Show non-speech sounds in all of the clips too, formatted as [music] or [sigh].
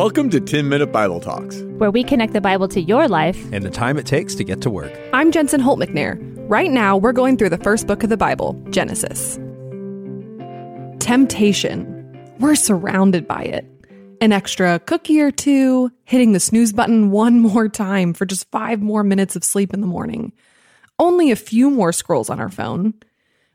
Welcome to 10 Minute Bible Talks, where we connect the Bible to your life and the time it takes to get to work. I'm Jensen Holt McNair. Right now, we're going through the first book of the Bible, Genesis. Temptation. We're surrounded by it. An extra cookie or two, hitting the snooze button one [laughs] more time for just five more minutes of sleep in the morning. Only a few more scrolls on our phone.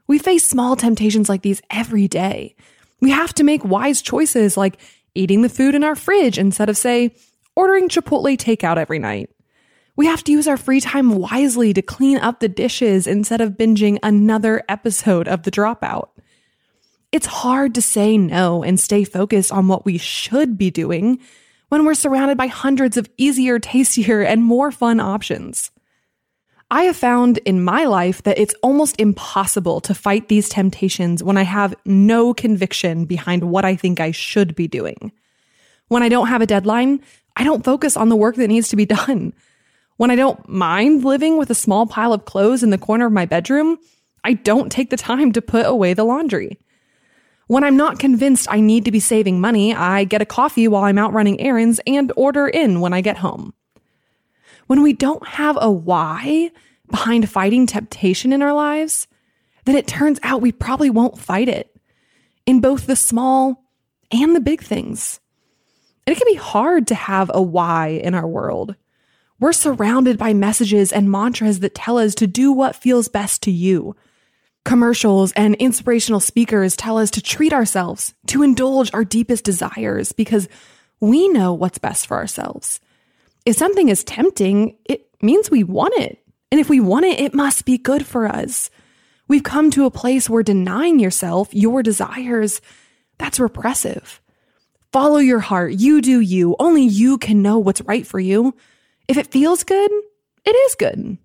We face small temptations like these every day. We have to make wise choices like eating the food in our fridge instead of, say, ordering Chipotle takeout every night. We have to use our free time wisely to clean up the dishes instead of binging another episode of The Dropout. It's hard to say no and stay focused on what we should be doing when we're surrounded by hundreds of easier, [laughs] tastier, and more fun options. I have found in my life that it's almost impossible to fight these temptations when I have no conviction behind what I think I should be doing. When I don't have a deadline, I don't focus on the work that needs to be [laughs] done. When I don't mind living with a small pile of clothes in the corner of my bedroom, I don't take the time to put away the laundry. When I'm not convinced I need to be saving money, I get a coffee while I'm out running errands and order in when I get home when we don't have a why behind fighting temptation in our lives, then it turns out we probably won't fight it in both the small and the big things. And it can be hard to have a why in our world. We're surrounded by messages and mantras that tell us to do what feels best to you. Commercials and inspirational speakers tell us to treat ourselves, to indulge our deepest desires because we know what's best for ourselves if something is tempting, it means we want it. And if we want it, it must be good for us. We've come to a place where denying yourself your desires, that's repressive. Follow your heart. You do you. Only you can know what's right for you. If it feels good, it is good.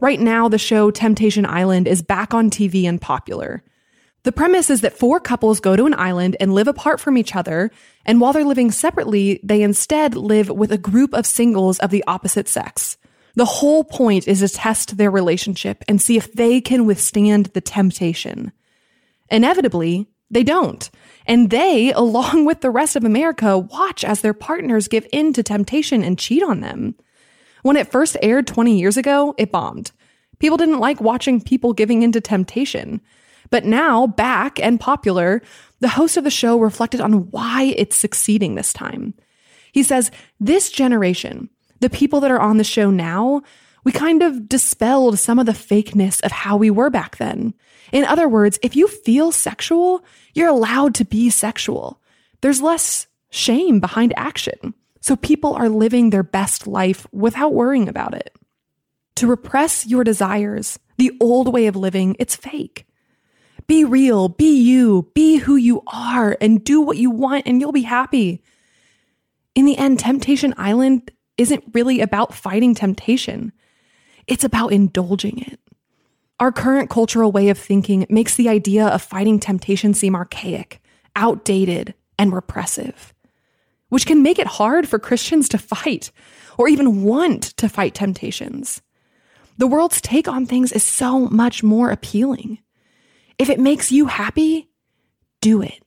Right now, the show Temptation Island is back on TV and popular. The premise is that four couples go to an island and live apart from each other, and while they're living separately, they instead live with a group of singles of the opposite sex. The whole point is to test their relationship and see if they can withstand the temptation. Inevitably, they don't. And they, [laughs] along with the rest of America, watch as their partners give in to temptation and cheat on them. When it first aired 20 years ago, it bombed. People didn't like watching people giving in to temptation. But now, back and popular, the host of the show reflected on why it's succeeding this time. He says, This generation, the people that are on the show now, we kind of dispelled some of the fakeness of how we were back then. In other words, if you feel sexual, you're allowed to be sexual. There's less shame behind action. So people are living their best life without worrying about it. To repress your desires, the old way of living, it's fake. Be real, be you, be who you are, and do what you want, and you'll be happy. In the end, Temptation Island isn't really about fighting temptation, it's about indulging it. Our current cultural way of thinking makes the idea of fighting temptation seem archaic, outdated, and repressive, which can make it hard for Christians to fight or even want to fight temptations. The world's take on things is so much more appealing. If it makes you happy, do it.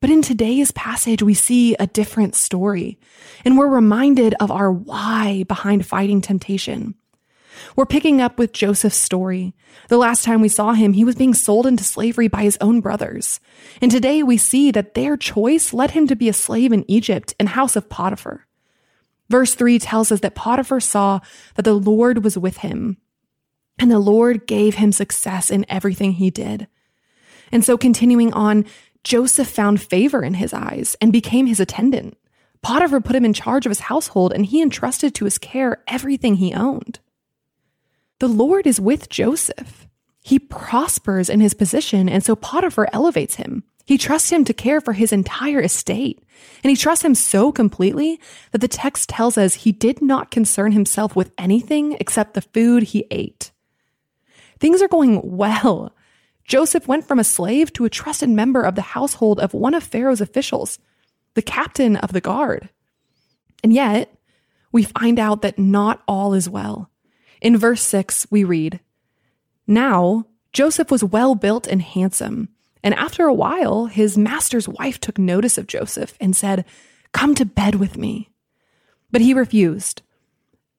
But in today's passage, we see a different story, and we're reminded of our why behind fighting temptation. We're picking up with Joseph's story. The last time we saw him, he was being sold into slavery by his own brothers. And today we see that their choice led him to be a slave in Egypt in house of Potiphar. Verse 3 tells us that Potiphar saw that the Lord was with him and the Lord gave him success in everything he did. And so, continuing on, Joseph found favor in his eyes and became his attendant. Potiphar put him in charge of his household, and he entrusted to his care everything he owned. The Lord is with Joseph. He prospers in his position, and so Potiphar elevates him. He trusts him to care for his entire estate. And he trusts him so completely that the text tells us he did not concern himself with anything except the food he ate. Things are going well. Joseph went from a slave to a trusted member of the household of one of Pharaoh's officials, the captain of the guard. And yet, we find out that not all is well. In verse 6, we read Now, Joseph was well built and handsome. And after a while, his master's wife took notice of Joseph and said, Come to bed with me. But he refused.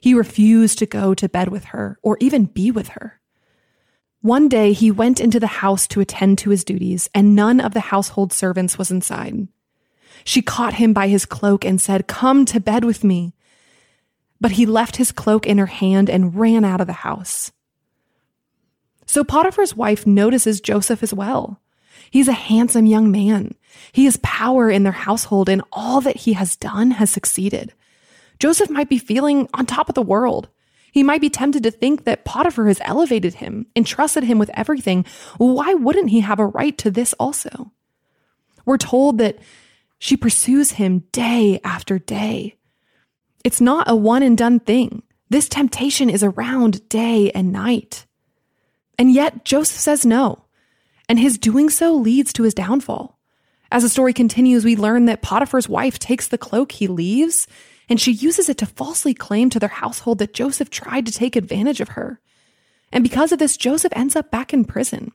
he refused to go to bed with her or even be with her. One day he went into the house to attend to his duties, and none of the household servants was inside. She caught him by his cloak and said, Come to bed with me. But he left his cloak in her hand and ran out of the house. So Potiphar's wife notices Joseph as well. He's a handsome young man. He has power in their household, and all that he has done has succeeded. Joseph might be feeling on top of the world. He might be tempted to think that Potiphar has elevated him, entrusted him with everything. Why wouldn't he have a right to this also? We're told that she pursues him day after day. It's not a one and done thing. This temptation is around day and night. And yet Joseph says no. And his doing so leads to his downfall. As the story continues, we learn that Potiphar's wife takes the cloak he leaves and she uses it to falsely claim to their household that Joseph tried to take advantage of her. And because of this, Joseph ends up back in prison.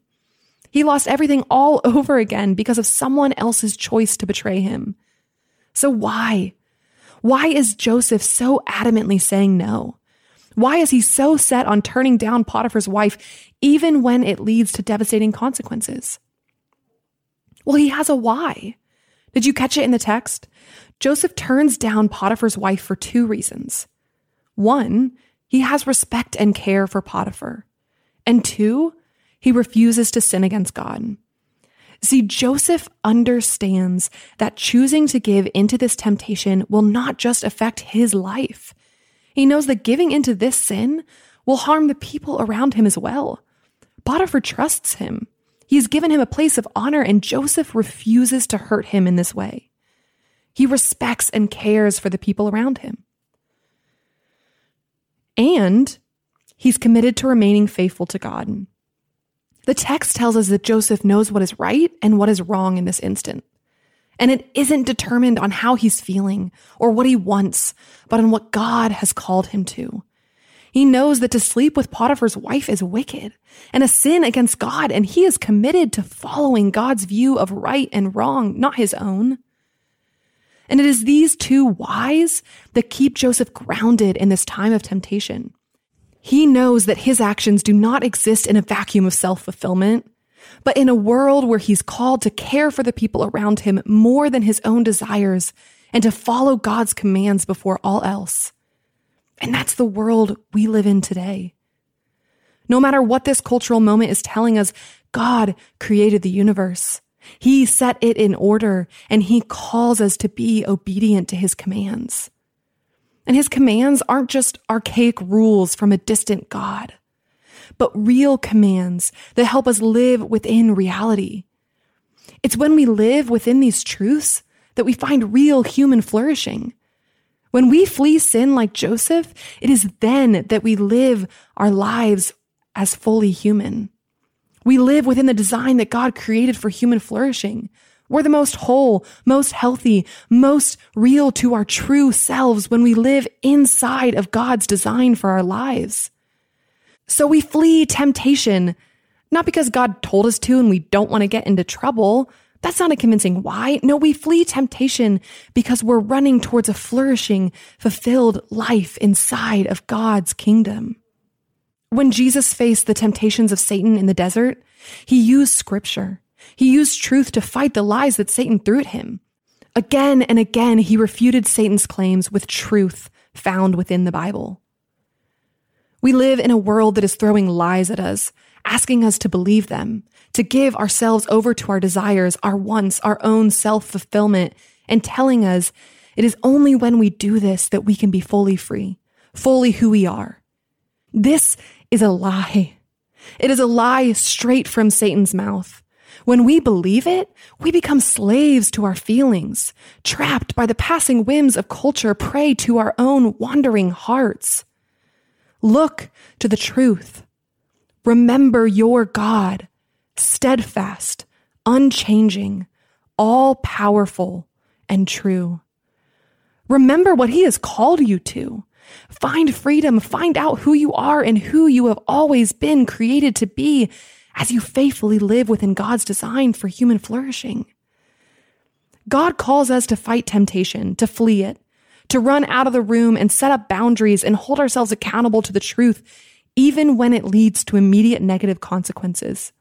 He lost everything all [laughs] over again because of someone else's choice to betray him. So why? Why is Joseph so adamantly saying no? Why is he so set on turning down Potiphar's wife, even when it leads to devastating consequences? Well, he has a why. Did you catch it in the text? Joseph turns down Potiphar's wife for two reasons. One, he has respect and care for Potiphar. And two, he refuses to sin against God. See, Joseph understands that choosing to give into this temptation will not just affect his life, he knows that giving into this sin will harm the people around him as well. Potiphar trusts him. He's given him a place of honor, and Joseph refuses to hurt him in this way. He respects and cares for the people around him. And he's committed to remaining faithful to God. The text tells us that Joseph knows what is right and what is wrong in this instant. And it isn't determined on how he's feeling or what he wants, but on what God has called him to. He knows that to sleep with Potiphar's wife is wicked and a sin against God, and he is committed to following God's view of right and wrong, not his own. And it is these two whys that keep Joseph grounded in this time of temptation. He knows that his actions do not exist in a vacuum of self fulfillment, but in a world where he's called to care for the people around him more than his own desires and to follow God's commands before all else. And that's the world we live in today. No matter what this cultural moment is telling us, God created the universe. He set it in order and he calls us to be obedient to his commands. And his commands aren't just archaic rules from a distant God but real commands that help us live within reality. It's when we live within these truths that we find real human flourishing. When we flee sin like Joseph, it is then that we live our lives as fully human. We live within the design that God created for human flourishing. We're the most whole, most healthy, most real to our true selves when we live inside of God's design for our lives. So we flee temptation, not because God told us to and we don't want to get into trouble. That's not a convincing why. No, we flee temptation because we're running towards a flourishing, fulfilled life inside of God's kingdom. When Jesus faced the temptations of Satan in the desert, he used scripture. He used truth to fight the lies that Satan threw at him. Again and again, he refuted Satan's claims with truth found within the Bible. We live in a world that is throwing lies at us, asking us to believe them, to give ourselves over to our desires, our wants, our own self fulfillment, and telling us it is only when we do this that we can be fully free, fully who we are. This is a lie. It is a lie straight from Satan's mouth. When we believe it, we become slaves to our feelings, trapped by the passing whims of culture, prey to our own wandering hearts. Look to the truth. Remember your God, steadfast, unchanging, all powerful, and true. Remember what he has called you to. Find freedom, find out who you are and who you have always been created to be as you faithfully live within God's design for human flourishing. God calls us to fight temptation, to flee it, to run out of the room and set up boundaries and hold ourselves accountable to the truth, even when it leads to immediate negative consequences.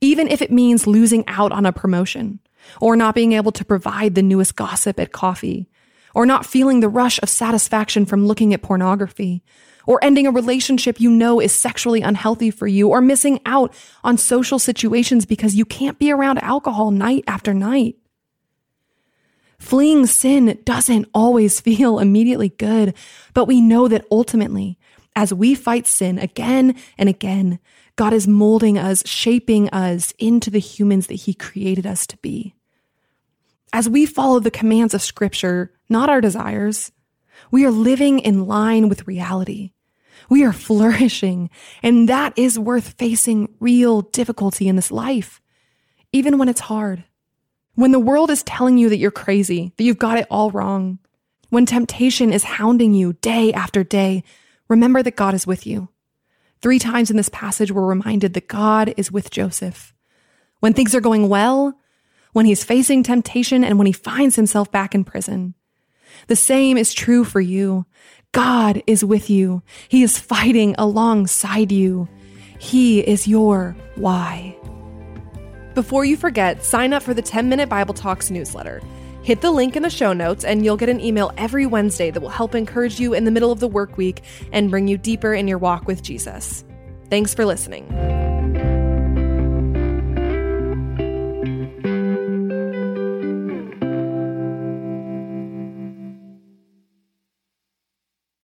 Even if it means losing out on a promotion, or not being able to provide the newest gossip at coffee, or not feeling the rush of satisfaction from looking at pornography, or ending a relationship you know is sexually unhealthy for you, or missing out on social situations because you can't be around alcohol night after night. Fleeing sin doesn't always feel immediately good, but we know that ultimately, as we fight sin again and again, God is molding us, shaping us into the humans that He created us to be. As we follow the commands of Scripture, not our desires, we are living in line with reality. We are [laughs] flourishing, and that is worth facing real difficulty in this life, even when it's hard. When the world is telling you that you're crazy, that you've got it all wrong, when temptation is hounding you day after day, remember that God is with you. Three times in this passage, we're reminded that God is with Joseph. When things are going well, when he's facing temptation, and when he finds himself back in prison. The same is true for you. God is with you. He is fighting alongside you. He is your why. Before you forget, sign up for the 10 Minute Bible Talks newsletter. Hit the link in the show notes, and you'll get an email every Wednesday that will help encourage you in the middle of the work week and bring you deeper in your walk with Jesus. Thanks for listening.